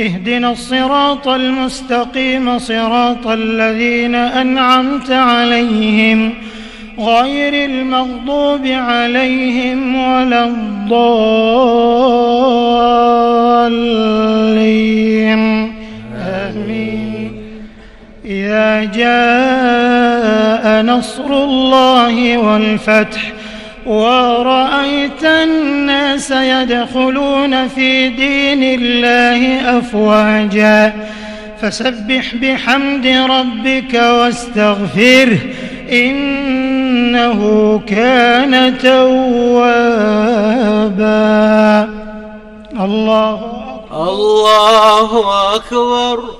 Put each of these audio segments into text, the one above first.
اهدنا الصراط المستقيم صراط الذين أنعمت عليهم غير المغضوب عليهم ولا الضالين. آمين. إذا جاء نصر الله والفتح ورأيت الناس يدخلون في دين الله أفواجا. فسبح بحمد ربك واستغفره إنه كان توابا. الله أكبر. الله أكبر.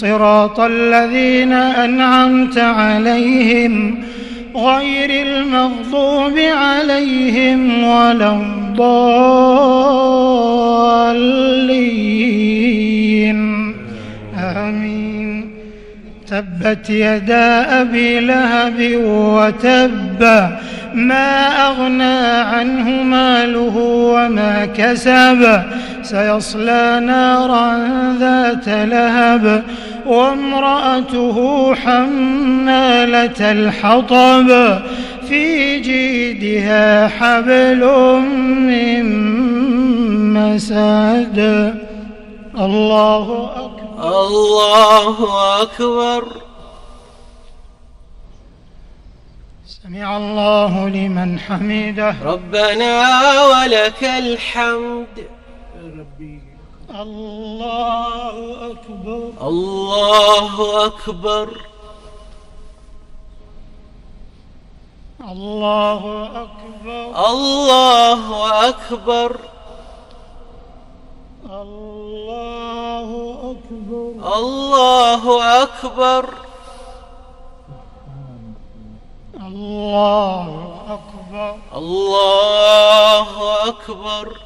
صراط الذين أنعمت عليهم غير المغضوب عليهم ولا الضالين. آمين. تبت يدا أبي لهب وتب ما أغنى عنه ماله وما كسب. سيصلى نارا ذات لهب. وامرأته حمالة الحطب. في جيدها حبل من مسد. الله أكبر. الله أكبر. سمع الله لمن حمده. ربنا ولك الحمد. الله أكبر. الله أكبر. الله أكبر. الله أكبر. الله أكبر. الله أكبر. الله أكبر. الله أكبر.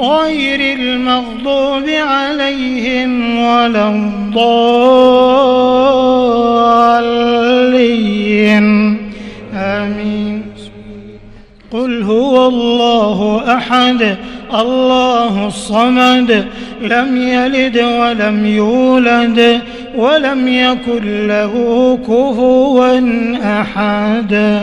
غير المغضوب عليهم ولا الضالين. آمين. قل هو الله أحد الله الصمد لم يلد ولم يولد ولم يكن له كفوا أحد.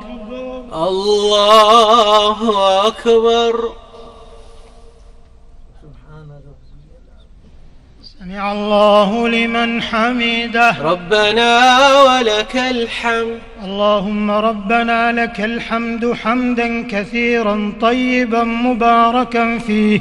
الله أكبر. سمع الله لمن حمده. ربنا ولك الحمد. اللهم ربنا لك الحمد حمدا كثيرا طيبا مباركا فيه.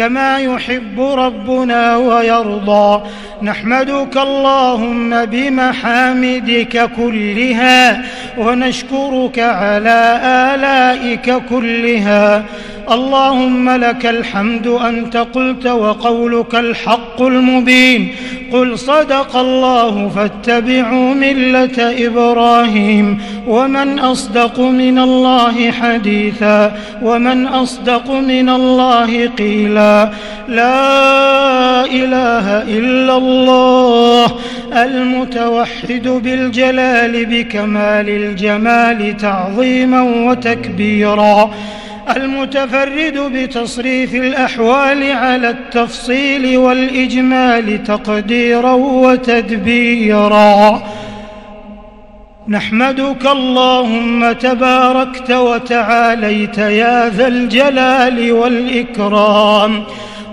كما يحب ربنا ويرضى. نحمدك اللهم بمحامدك كلها ونشكرك على آلائك كلها. اللهم لك الحمد أنت قلت وقولك الحق المبين. قل صدق الله فاتبعوا ملة إبراهيم ومن أصدق من الله حديثا ومن أصدق من الله قيلا لا إله إلا الله المتوحد بالجلال بكمال الجمال تعظيما وتكبيرا المتفرد بتصريف الأحوال على التفصيل والإجمال تقديرا وتدبيرا. نحمدك اللهم تباركت وتعاليت يا ذا الجلال والإكرام.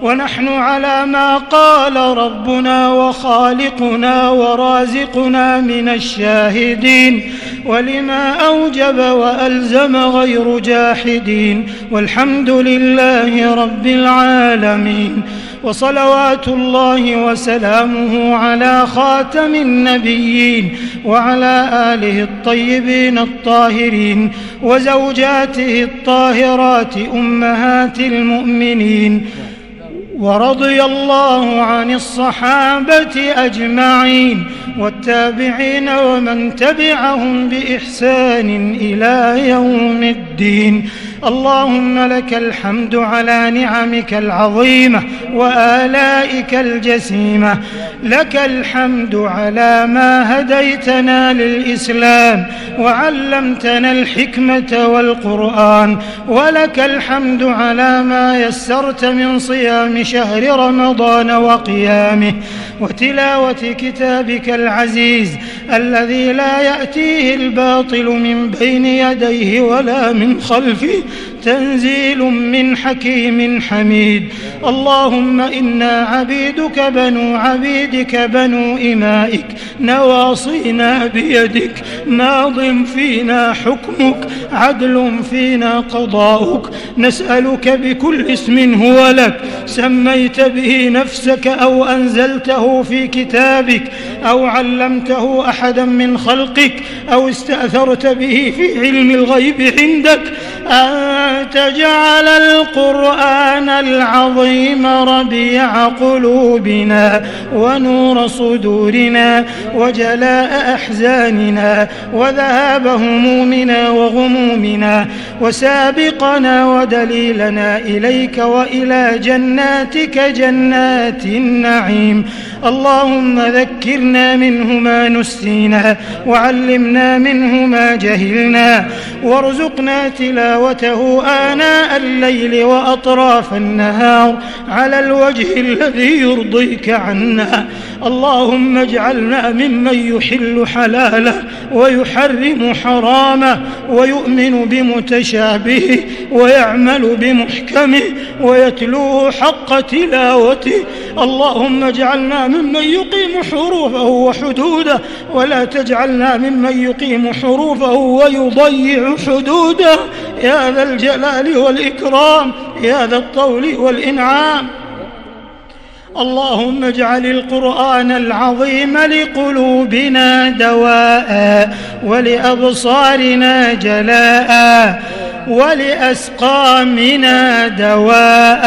ونحن على ما قال ربنا وخالقنا ورازقنا من الشاهدين. ولما أوجب وألزم غير جاحدين والحمد لله رب العالمين وصلوات الله وسلامه على خاتم النبيين وعلى آله الطيبين الطاهرين وزوجاته الطاهرات أمهات المؤمنين ورضي الله عن الصحابة أجمعين والتابعين ومن تبعهم بإحسان إلى يوم الدين. اللهم لك الحمد على نعمك العظيمة وآلائك الجسيمة. لك الحمد على ما هديتنا للإسلام وعلمتنا الحكمة والقرآن. ولك الحمد على ما يسرت من صيام شهر رمضان وقيامه وتلاوة كتابك العزيز الذي لا يأتيه الباطل من بين يديه ولا من خلفه. تنزيل من حكيم حميد. اللهم إنا عبيدك بنو عبيدك بنو إمائك. نواصينا بيدك. ماض فينا حكمك. عدل فينا قضاؤك. نسألك بكل اسم هو لك. سميت به نفسك أو أنزلته في كتابك. أو علمته أحدا من خلقك. أو استأثرت به في علم الغيب عندك. أن تجعل القرآن العظيم ربيع قلوبنا ونور صدورنا وجلاء أحزاننا وذهاب همومنا وغمومنا وسابقنا ودليلنا إليك وإلى جناتك جنات النعيم. اللهم ذكرنا منه ما نسينا وعلمنا منه ما جهلنا وارزقنا تلاوة تلاوته آناء الليل وأطراف النهار على الوجه الذي يرضيك عنا. اللهم اجعلنا ممن يحل حلاله ويحرم حرامه ويؤمن بمتشابهه ويعمل بمحكمه ويتلوه حق تلاوته. اللهم اجعلنا ممن يقيم حروفه وحدوده ولا تجعلنا ممن يقيم حروفه ويضيع حدوده. يا ذا الجلال والإكرام يا ذا الطول والإنعام. اللهم اجعل القرآن العظيم لقلوبنا دواء ولأبصارنا جلاء ولأسقامنا دواء.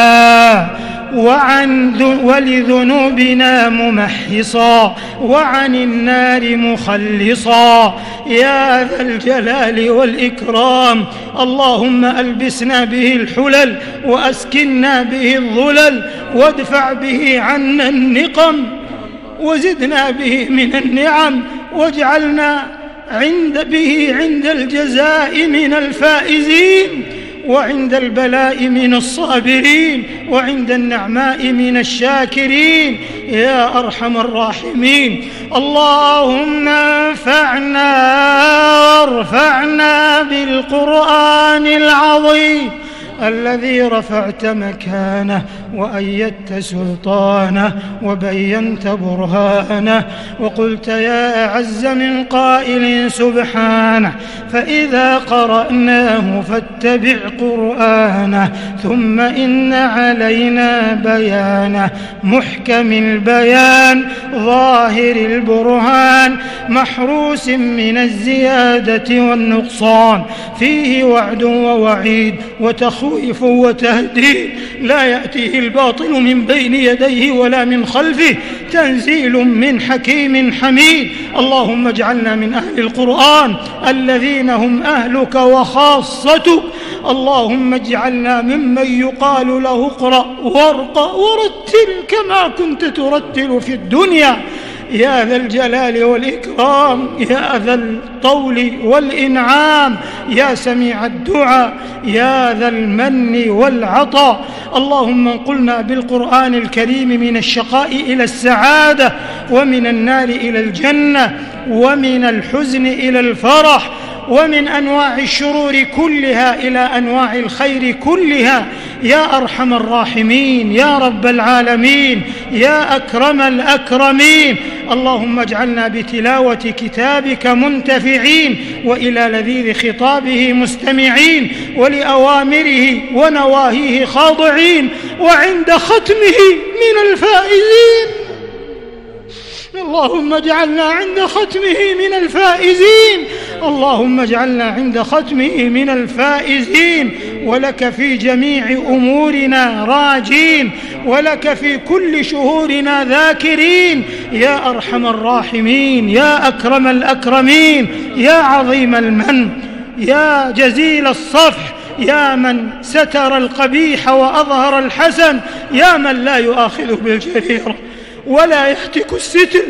وعن ولذنوبنا ممحصا وعن النار مخلصا. يا ذا الجلال والإكرام اللهم ألبسنا به الحلل وأسكنا به الظلل وادفع به عنا النقم وزدنا به من النعم واجعلنا عند به عند الجزاء من الفائزين. وعند البلاء من الصابرين وعند النعماء من الشاكرين. يا أرحم الراحمين. اللهم انفعنا وارفعنا بالقرآن العظيم الذي رفعت مكانه. وأيدت سلطانه وبينت برهانه وقلت يا أعز من قائل سبحانه فإذا قرأناه فاتبع قرآنه ثم إن علينا بيانه محكم البيان ظاهر البرهان محروس من الزيادة والنقصان فيه وعد ووعيد وتخويف وتهديد لا يأتيه الباطل من بين يديه ولا من خلفه تنزيل من حكيم حميد. اللهم اجعلنا من أهل القرآن الذين هم أهلك وخاصتك. اللهم اجعلنا ممن يقال له اقرأ وارقى ورتل كما كنت ترتل في الدنيا. يا ذا الجلال والإكرام يا ذا الطول والإنعام يا سميع الدعاء يا ذا المن والعطاء. اللهم انقلنا بالقرآن الكريم من الشقاء إلى السعادة ومن النار إلى الجنة ومن الحزن إلى الفرح ومن أنواع الشرور كلها إلى أنواع الخير كلها. يا أرحم الراحمين يا رب العالمين يا أكرم الأكرمين. اللهم اجعلنا بتلاوة كتابك منتفعين وإلى لذيذ خطابه مستمعين ولأوامره ونواهيه خاضعين وعند ختمه من الفائزين. اللهم اجعلنا عند ختمه من الفائزين. اللهم اجعلنا عند ختمه من الفائزين ولك في جميع أمورنا راجين ولك في كل شهورنا ذاكرين يا أرحم الراحمين يا أكرم الأكرمين يا عظيم المن يا جزيل الصفح يا من ستر القبيح وأظهر الحسن يا من لا يؤاخذ بالجريرة ولا يهتك الستر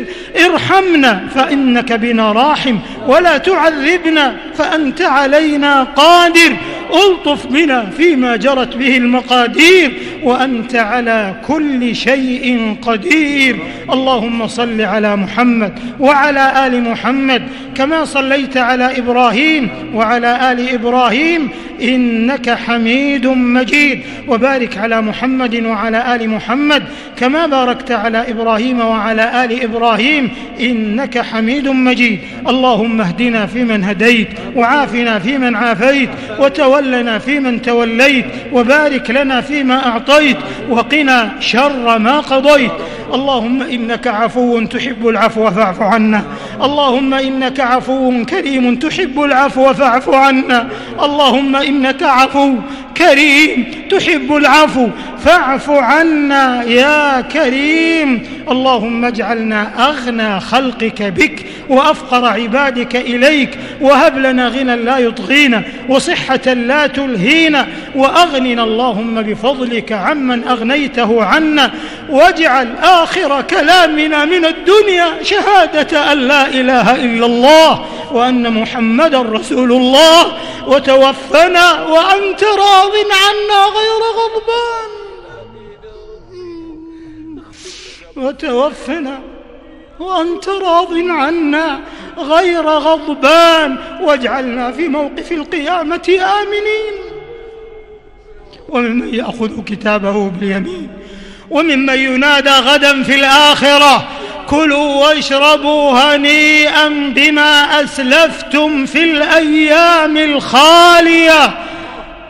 ارحمنا فإنك بنا راحم ولا تعذبنا فأنت علينا قادر. ألطف بنا فيما جرت به المقادير وأنت على كل شيء قدير. اللهم صل على محمد وعلى آل محمد كما صليت على إبراهيم وعلى آل إبراهيم إنك حميد مجيد. وبارك على محمد وعلى آل محمد كما باركت على إبراهيم وعلى آل إبراهيم إنك حميد مجيد. اللهم اهدنا فيمن هديت وعافنا فيمن عافيت وتولنا فيمن توليت وبارك لنا فيما أعطيت وقنا شر ما قضيت. اللهم إنك عفو تحب العفو فاعف عنا. اللهم إنك عفو كريم تحب العفو فاعف عنا. اللهم إنك عفو كريم تحب العفو فاعف عنا يا كريم. اللهم اجعلنا أغنى خلقك بك وأفقر عبادك إليك وهب لنا غنى لا يطغينا وصحة لا تلهينا وأغننا اللهم بفضلك عمن أغنيته عنا. واجعل آخر كلامنا من الدنيا شهادة أن لا إله إلا الله وأن محمدا رسول الله. وتوفنا وأنت راض. عنا غير غضبان. وتوفنا وأنت راض عنا غير غضبان. واجعلنا في موقف القيامة آمنين. وممن يأخذ كتابه باليمين وممن ينادى غدا في الآخرة كلوا واشربوا هنيئا بما أسلفتم في الأيام الخالية.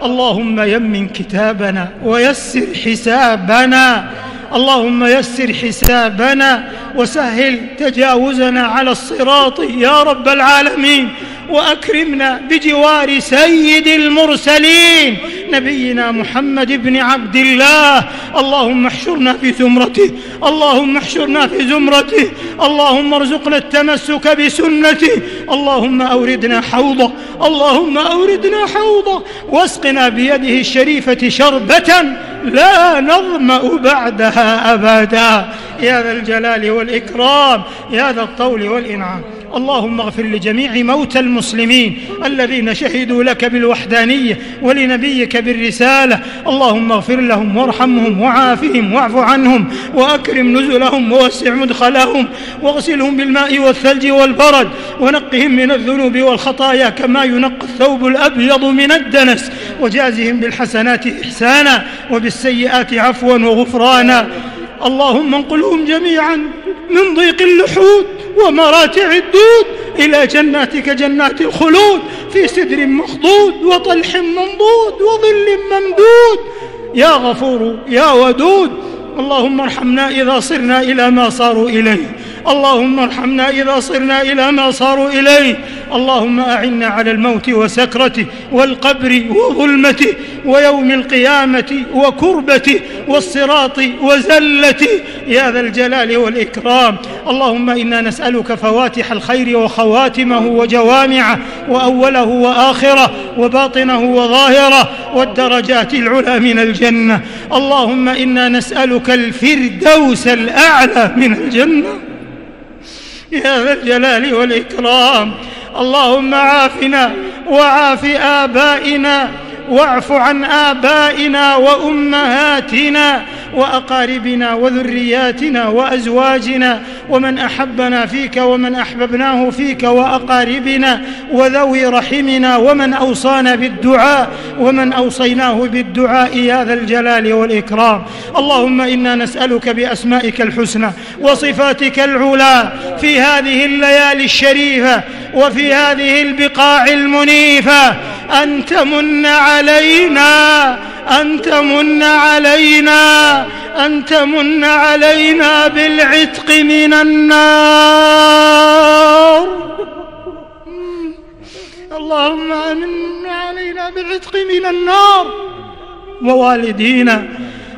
اللهم يمن كتابنا ويسر حسابنا. اللهم يسر حسابنا وسهل تجاوزنا على الصراط يا رب العالمين. وأكرمنا بجوار سيد المرسلين. نبينا محمد بن عبد الله. اللهم احشرنا في زمرته اللهم احشرنا في زمرته اللهم ارزقنا التمسك بسنته اللهم أوردنا حوضه اللهم أوردنا حوضه واسقنا بيده الشريفة شربة لا نظمأ بعدها أبدا. يا ذا الجلال والإكرام يا ذا الطول والإنعام. اللهم اغفر لجميع موتى المسلمين الذين شهدوا لك بالوحدانية ولنبيك بالرسالة. اللهم اغفر لهم وارحمهم وعافهم واعف عنهم وأكرم نزلهم ووسع مدخلهم واغسلهم بالماء والثلج والبرد ونقهم من الذنوب والخطايا كما ينقى الثوب الأبيض من الدنس وجازهم بالحسنات إحسانا وبالسيئات عفوا وغفرانا. اللهم انقلهم جميعا من ضيق اللحود ومراتع الدود إلى جناتك جنات الخلود في سدر مخضود وطلح منضود وظل ممدود. يا غفور يا ودود اللهم ارحمنا إذا صرنا إلى ما صاروا إليه. اللهم ارحمنا إذا صرنا إلى ما صاروا إليه. اللهم أعنا على الموت وسكرته والقبر وظلمته ويوم القيامة وكربته والصراط وزلته. يا ذا الجلال والإكرام. اللهم إنا نسألك فواتح الخير وخواتمه وجوامعه وأوله وآخره وباطنه وظاهره والدرجات العلى من الجنة. اللهم إنا نسألك الفردوس الأعلى من الجنة. يا ذا الجلال والإكرام. اللهم عافنا وعاف آبائنا واعف عن آبائنا وأمهاتنا. وأقاربنا وذرياتنا وأزواجنا ومن أحبنا فيك ومن أحببناه فيك وأقاربنا وذوي رحمنا ومن أوصانا بالدعاء ومن أوصيناه بالدعاء يا ذا الجلال والإكرام. اللهم إنا نسألك بأسمائك الحسنى وصفاتك العلى في هذه الليالي الشريفة وفي هذه البقاع المنيفة أن تمن علينا أن تمن علينا أن تمن علينا بالعتق من النار. اللهم أمن علينا بالعتق من النار. ووالدينا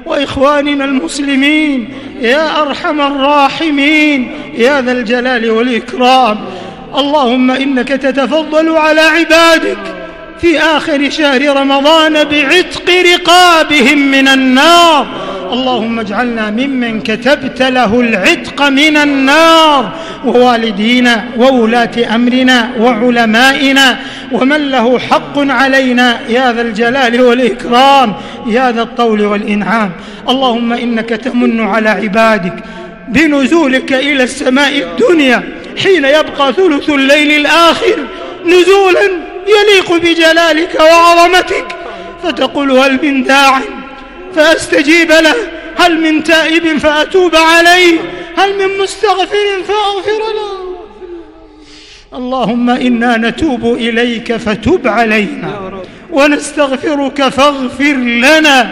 وإخواننا المسلمين يا أرحم الراحمين يا ذا الجلال والإكرام. اللهم إنك تتفضل على عبادك. في آخر شهر رمضان بعتق رقابهم من النار. اللهم اجعلنا ممن كتبت له العتق من النار. ووالدينا وولاة أمرنا وعلمائنا. ومن له حق علينا. يا ذا الجلال والإكرام. يا ذا الطول والإنعام. اللهم إنك تمن على عبادك. بنزولك إلى السماء الدنيا. حين يبقى ثلث الليل الآخر نزولا. يليق بجلالك وعظمتك فتقول هل من داع؟ فأستجيب له. هل من تائب؟ فأتوب عليه. هل من مستغفر؟ فأغفر له. اللهم إنا نتوب إليك فتب علينا. ونستغفرك فاغفر لنا.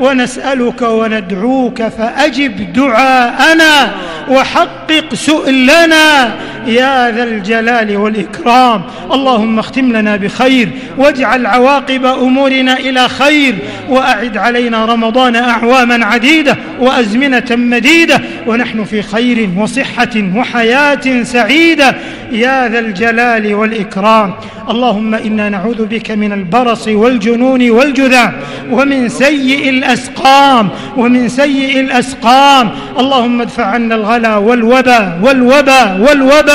ونسألك وندعوك فأجب دعاءنا. وحقق سؤلنا. يا ذا الجلال والإكرام. اللهم اختم لنا بخير واجعل عواقب أمورنا إلى خير وأعد علينا رمضان أعواما عديدة وأزمنة مديدة ونحن في خير وصحة وحياة سعيدة. يا ذا الجلال والإكرام. اللهم إنا نعوذ بك من البرص والجنون والجذام ومن سيء الأسقام ومن سيء الأسقام. اللهم ادفع عنا الغلا والوبا والوبا والوبا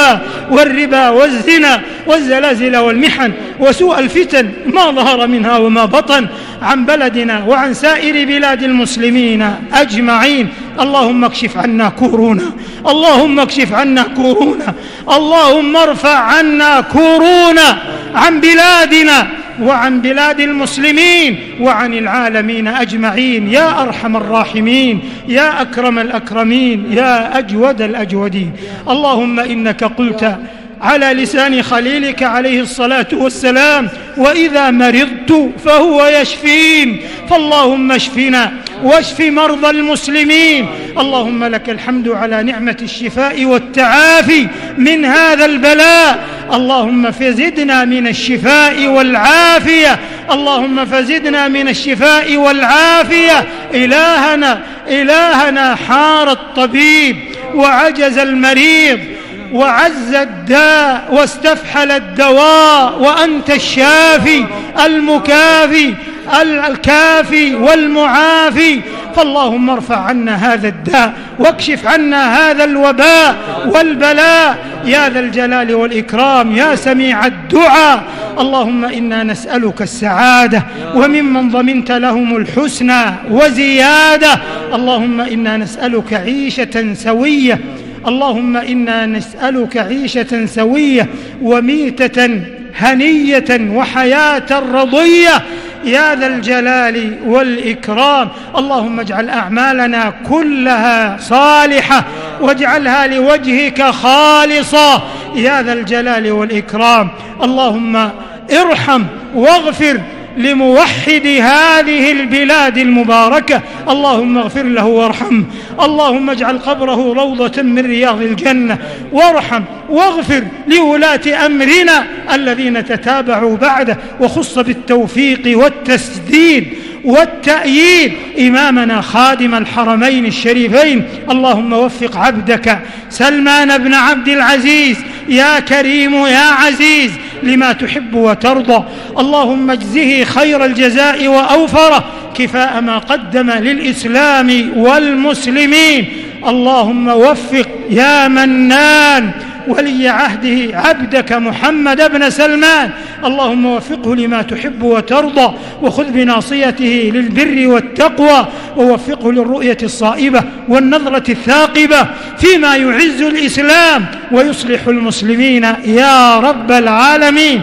والربا والزنا والزلازل والمحن وسوء الفتن ما ظهر منها وما بطن عن بلدنا وعن سائر بلاد المسلمين أجمعين. اللهم اكشف عنا كورونا اللهم اكشف عنا كورونا اللهم ارفع عنا كورونا عن بلادنا. وعن بلاد المسلمين وعن العالمين أجمعين. يا أرحم الراحمين يا أكرم الأكرمين يا أجود الأجودين. اللهم إنك قلت على لسان خليلك عليه الصلاة والسلام وإذا مرضت فهو يشفين. فاللهم اشفنا واشف مرضى المسلمين. اللهم لك الحمد على نعمة الشفاء والتعافي من هذا البلاء. اللهم فزدنا من الشفاء والعافية. اللهم فزدنا من الشفاء والعافية. إلهنا إلهنا حار الطبيب وعجز المريض وعز الداء واستفحل الدواء وأنت الشافي المكافي الكافي والمعافي. فاللهم ارفع عنا هذا الداء واكشف عنا هذا الوباء والبلاء. يا ذا الجلال والإكرام يا سميع الدعاء. اللهم إنا نسألك السعادة وممن ضمنت لهم الحسنى وزيادة. اللهم إنا نسألك عيشة سوية. اللهم إنا نسألك عيشة سوية وميتة هنية وحياة رضية. يا ذا الجلال والإكرام. اللهم اجعل أعمالنا كلها صالحة واجعلها لوجهك خالصة. يا ذا الجلال والإكرام. اللهم ارحم واغفر لموحد هذه البلاد المباركة. اللهم اغفر له وارحمه. اللهم اجعل قبره روضة من رياض الجنة. وارحم واغفر لولاة أمرنا الذين تتابعوا بعده. وخص بالتوفيق والتسديد. والتأييد إمامنا خادم الحرمين الشريفين. اللهم وفق عبدك. سلمان بن عبد العزيز يا كريم يا عزيز لما تحب وترضى. اللهم اجزه خير الجزاء وأوفره كفاء ما قدم للإسلام والمسلمين. اللهم وفق يا منان. ولي عهده عبدك محمد بن سلمان. اللهم وفقه لما تحب وترضى وخذ بناصيته للبر والتقوى ووفقه للرؤية الصائبة والنظرة الثاقبة فيما يعز الإسلام ويصلح المسلمين يا رب العالمين.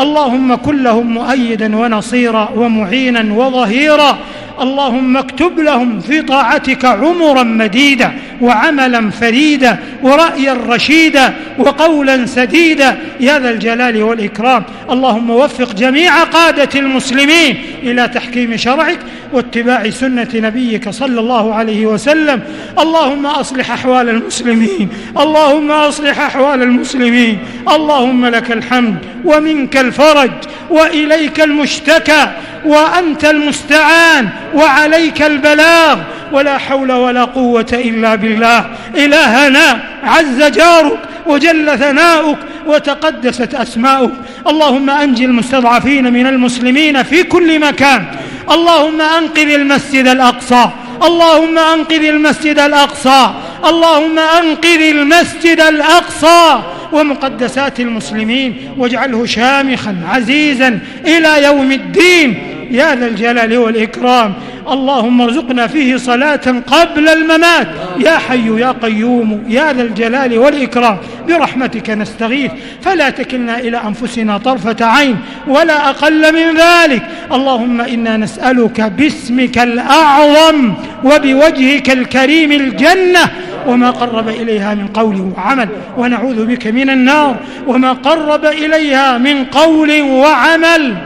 اللهم كن لهم مؤيدا ونصيرا ومعينا وظهيرا. اللهم اكتب لهم في طاعتك عمرا مديدا وعملا فريدا ورأيا رشيدا وقولا سديدا يا ذا الجلال والإكرام. اللهم وفق جميع قادة المسلمين إلى تحكيم شرعك واتباع سنة نبيك صلى الله عليه وسلم. اللهم أصلح أحوال المسلمين اللهم أصلح أحوال المسلمين. اللهم لك الحمد ومنك الفرج وإليك المشتكى. وأنت المستعان وعليك البلاغ. ولا حول ولا قوة إلا بالله. إلهنا عز جارك وجل ثناؤك وتقدست أسماؤك. اللهم أنجي المستضعفين من المسلمين في كل مكان. اللهم أنقذ المسجد الأقصى. اللهم أنقذ المسجد الأقصى. اللهم أنقذ المسجد الأقصى. ومقدسات المسلمين واجعله شامخا عزيزا إلى يوم الدين. يا ذا الجلال والإكرام اللهم ارزقنا فيه صلاة قبل الممات. يا حي يا قيوم يا ذا الجلال والإكرام برحمتك نستغيث. فلا تكلنا إلى أنفسنا طرفة عين ولا أقل من ذلك. اللهم إنا نسألك باسمك الأعظم وبوجهك الكريم الجنة. وما قرب إليها من قول وعمل ونعوذ بك من النار وما قرب إليها من قول وعمل.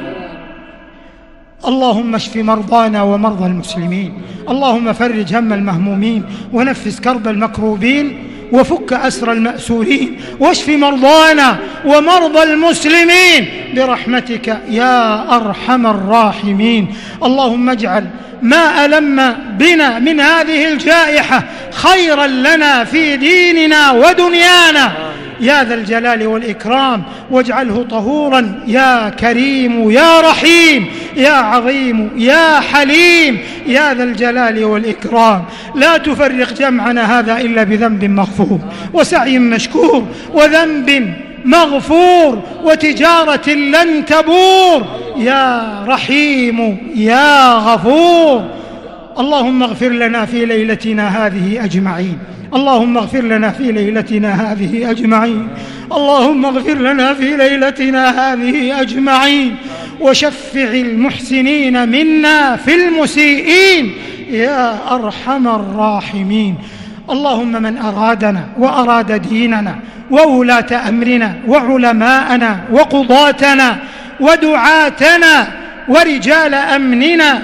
اللهم اشف مرضانا ومرضى المسلمين اللهم فرج هم المهمومين ونفس كرب المكروبين وفك أسر المأسورين واشف مرضانا ومرضى المسلمين برحمتك يا أرحم الراحمين. اللهم اجعل ما ألم بنا من هذه الجائحة خيرا لنا في ديننا ودنيانا. يا ذا الجلال والإكرام واجعله طهورا يا كريم يا رحيم يا عظيم يا حليم يا ذا الجلال والإكرام. لا تفرق جمعنا هذا إلا بذنب مغفور وسعي مشكور وذنب مغفور وتجارة لن تبور. يا رحيم يا غفور. اللهم اغفر لنا في ليلتنا هذه أجمعين. اللهم اغفر لنا في ليلتنا هذه أجمعين. اللهم اغفر لنا في ليلتنا هذه أجمعين. وشفع المحسنين منا في المسيئين. يا أرحم الراحمين. اللهم من أرادنا وأراد ديننا وولاة أمرنا وعلماءنا وقضاتنا ودعاتنا ورجال أمننا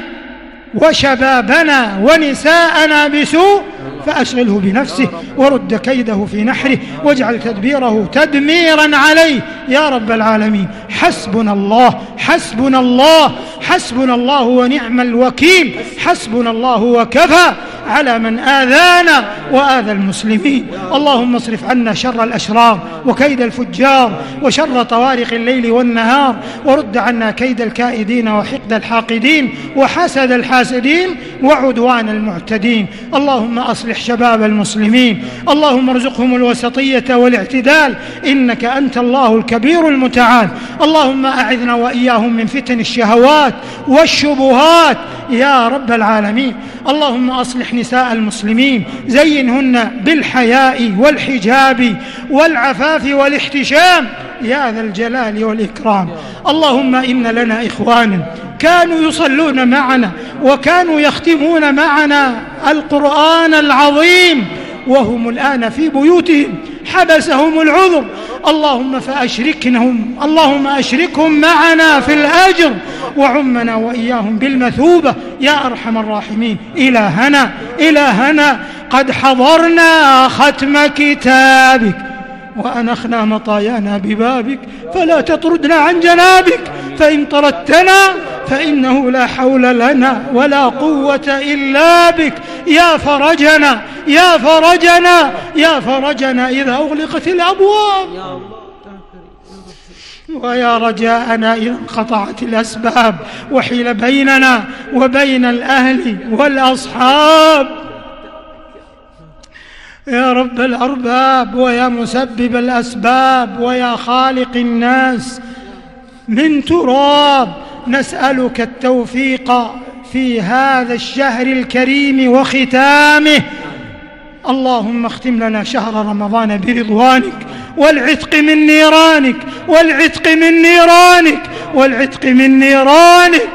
وشبابنا ونساءنا بسوء فأشغله بنفسه ورد كيده في نحره واجعل تدبيره تدميرا عليه. يا رب العالمين حسبنا الله حسبنا الله حسبنا الله ونعم الوكيل حسبنا الله وكفى على من آذانا وآذى المسلمين. اللهم اصرف عنا شر الأشرار وكيد الفجار وشر طوارق الليل والنهار ورد عنا كيد الكائدين وحقد الحاقدين وحسد الحاسدين وعدوان المعتدين. اللهم أصلح شباب المسلمين. اللهم ارزقهم الوسطية والاعتدال. إنك أنت الله الكبير المتعال. اللهم أعذنا وإياهم من فتن الشهوات والشبهات. يا رب العالمين. اللهم أصلح نساء المسلمين. زينهن بالحياء والحجاب والعفاف والاحتشام. يا ذا الجلال والإكرام. اللهم إن لنا إخوانا كانوا يصلون معنا وكانوا يختمون معنا القرآن العظيم وهم الآن في بيوتهم. حبسهم العذر. اللهم فأشركنهم اللهم أشركهم معنا في الأجر. وعمنا وإياهم بالمثوبة. يا أرحم الراحمين. إلهنا إلهنا قد حضرنا ختم كتابك. وأنخنا مطايانا ببابك. فلا تطردنا عن جنابك. فإن طردتنا فإنه لا حول لنا ولا قوة إلا بك. يا فرجنا يا فرجنا يا فرجنا إذا أغلقت الأبواب. ويا رجاءنا إذا انقطعت الأسباب. وحيل بيننا وبين الأهل والأصحاب. يا رب الأرباب ويا مسبب الأسباب ويا خالق الناس من تراب. نسألك التوفيق في هذا الشهر الكريم وختامه. اللهم اختم لنا شهر رمضان برضوانك والعتق من نيرانك والعتق من نيرانك والعتق من نيرانك.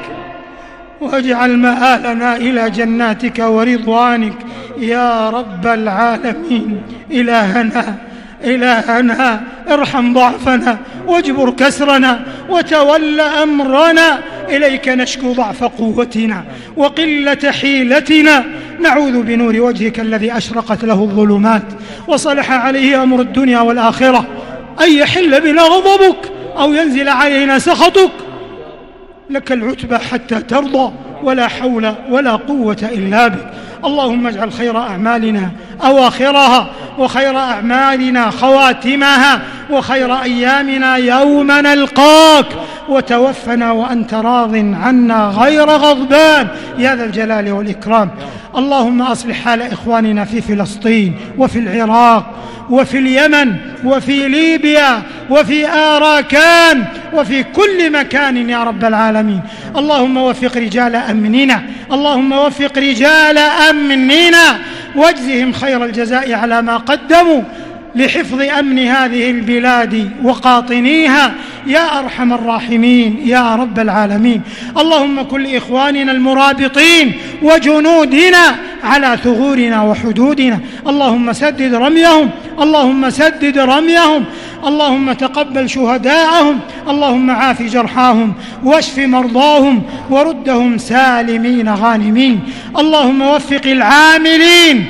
واجعل مآلنا إلى جناتك ورضوانك. يا رب العالمين إلهنا إلهنا ارحم ضعفنا واجبر كسرنا وتول أمرنا. إليك نشكو ضعف قوتنا وقلة حيلتنا. نعوذ بنور وجهك الذي أشرقت له الظلمات وصلح عليه أمر الدنيا والآخرة. أن يحل بنا غضبك أو ينزل علينا سخطك. لك العتبى حتى ترضى ولا حول ولا قوة إلا بك. اللهم اجعل خير أعمالنا أواخرها. وخير أعمالنا خواتمها وخير أيامنا يوم نلقاك. وتوفنا وأنت راض عنا غير غضبان. يا ذا الجلال والإكرام. اللهم أصلح حال إخواننا في فلسطين وفي العراق وفي اليمن وفي ليبيا وفي آراكان وفي كل مكان يا رب العالمين. اللهم وفق رجال أمننا. اللهم وفق رجال أمننا. واجزهم خير الجزاء على ما قدموا. لحفظ أمن هذه البلاد وقاطنيها. يا أرحم الراحمين يا رب العالمين. اللهم كن لاخواننا المرابطين وجنودنا على ثغورنا وحدودنا. اللهم سدد رميهم اللهم سدد رميهم. اللهم تقبل شهداءهم اللهم عاف جرحاهم واشف مرضاهم وردهم سالمين غانمين. اللهم وفق العاملين.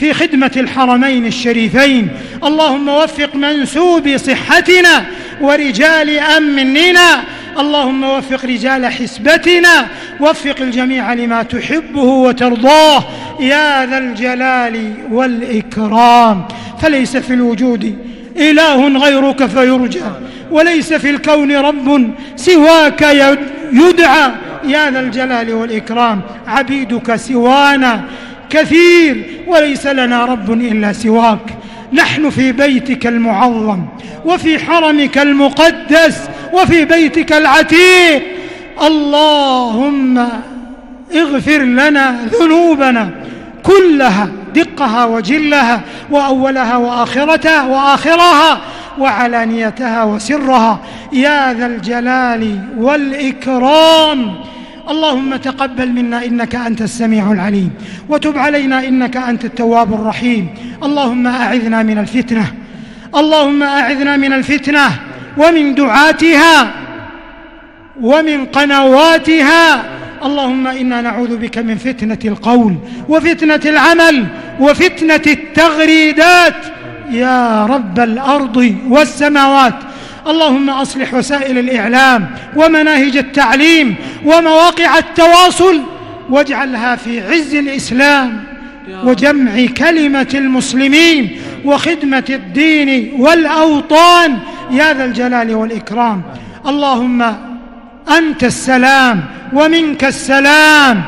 في خدمة الحرمين الشريفين. اللهم وفق منسوب صحتنا ورجال أمننا. اللهم وفق رجال حسبتنا. وفق الجميع لما تحبه وترضاه. يا ذا الجلال والإكرام. فليس في الوجود إله غيرك فيرجى. وليس في الكون رب سواك يدعى. يا ذا الجلال والإكرام. عبيدك سوانا. كثير وليس لنا رب إلا سواك. نحن في بيتك المعظم وفي حرمك المقدس وفي بيتك العتيق. اللهم اغفر لنا ذنوبنا كلها دقها وجلها وأولها وآخرتها وآخرها وعلانيتها وسرها. يا ذا الجلال والإكرام. اللهم تقبل منا إنك أنت السميع العليم وتب علينا إنك أنت التواب الرحيم. اللهم أعذنا من الفتنة اللهم أعذنا من الفتنة ومن دعاتها ومن قنواتها. اللهم إنا نعوذ بك من فتنة القول وفتنة العمل وفتنة التغريدات. يا رب الأرض والسماوات اللهم أصلح وسائل الإعلام ومناهج التعليم ومواقع التواصل واجعلها في عز الإسلام وجمع كلمة المسلمين وخدمة الدين والأوطان. يا ذا الجلال والإكرام. اللهم أنت السلام ومنك السلام.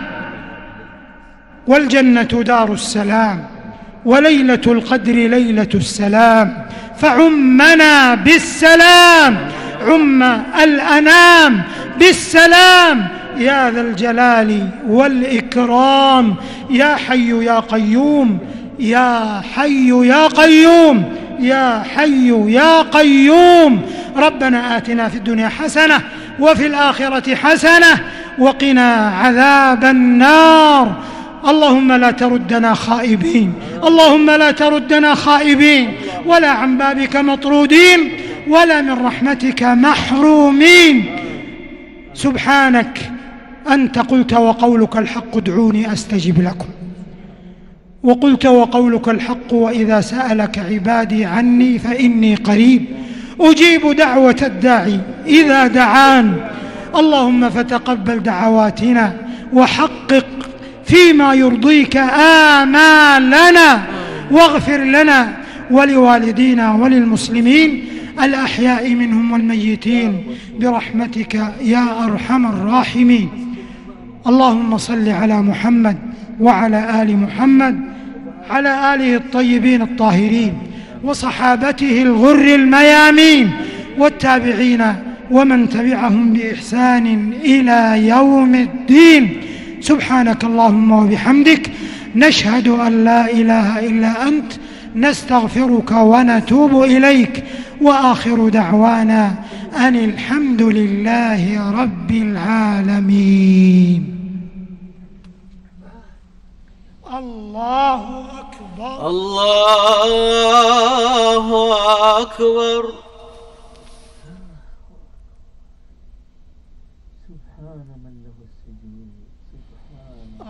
والجنة دار السلام وليلة القدر ليلة السلام. فعمنا بالسلام عم الأنام بالسلام. يا ذا الجلال والإكرام يا حي يا قيوم يا حي يا قيوم يا حي يا قيوم. ربنا آتنا في الدنيا حسنة وفي الآخرة حسنة وقنا عذاب النار. اللهم لا تردنا خائبين. اللهم لا تردنا خائبين. ولا عن بابك مطرودين. ولا من رحمتك محرومين. سبحانك. أنت قلت وقولك الحق ادعوني أستجب لكم. وقلت وقولك الحق وإذا سألك عبادي عني فإني قريب. أجيب دعوة الداعي إذا دعان. اللهم فتقبل دعواتنا وحقق فيما يرضيك امالنا واغفر لنا ولوالدينا وللمسلمين الأحياء منهم والميتين برحمتك يا أرحم الراحمين. اللهم صل على محمد وعلى آل محمد على آله الطيبين الطاهرين وصحابته الغر الميامين والتابعين ومن تبعهم بإحسان إلى يوم الدين. سبحانك اللهم وبحمدك نشهد أن لا إله إلا أنت نستغفرك ونتوب إليك. وآخر دعوانا أن الحمد لله رب العالمين. الله أكبر. الله أكبر سبحان من له السجود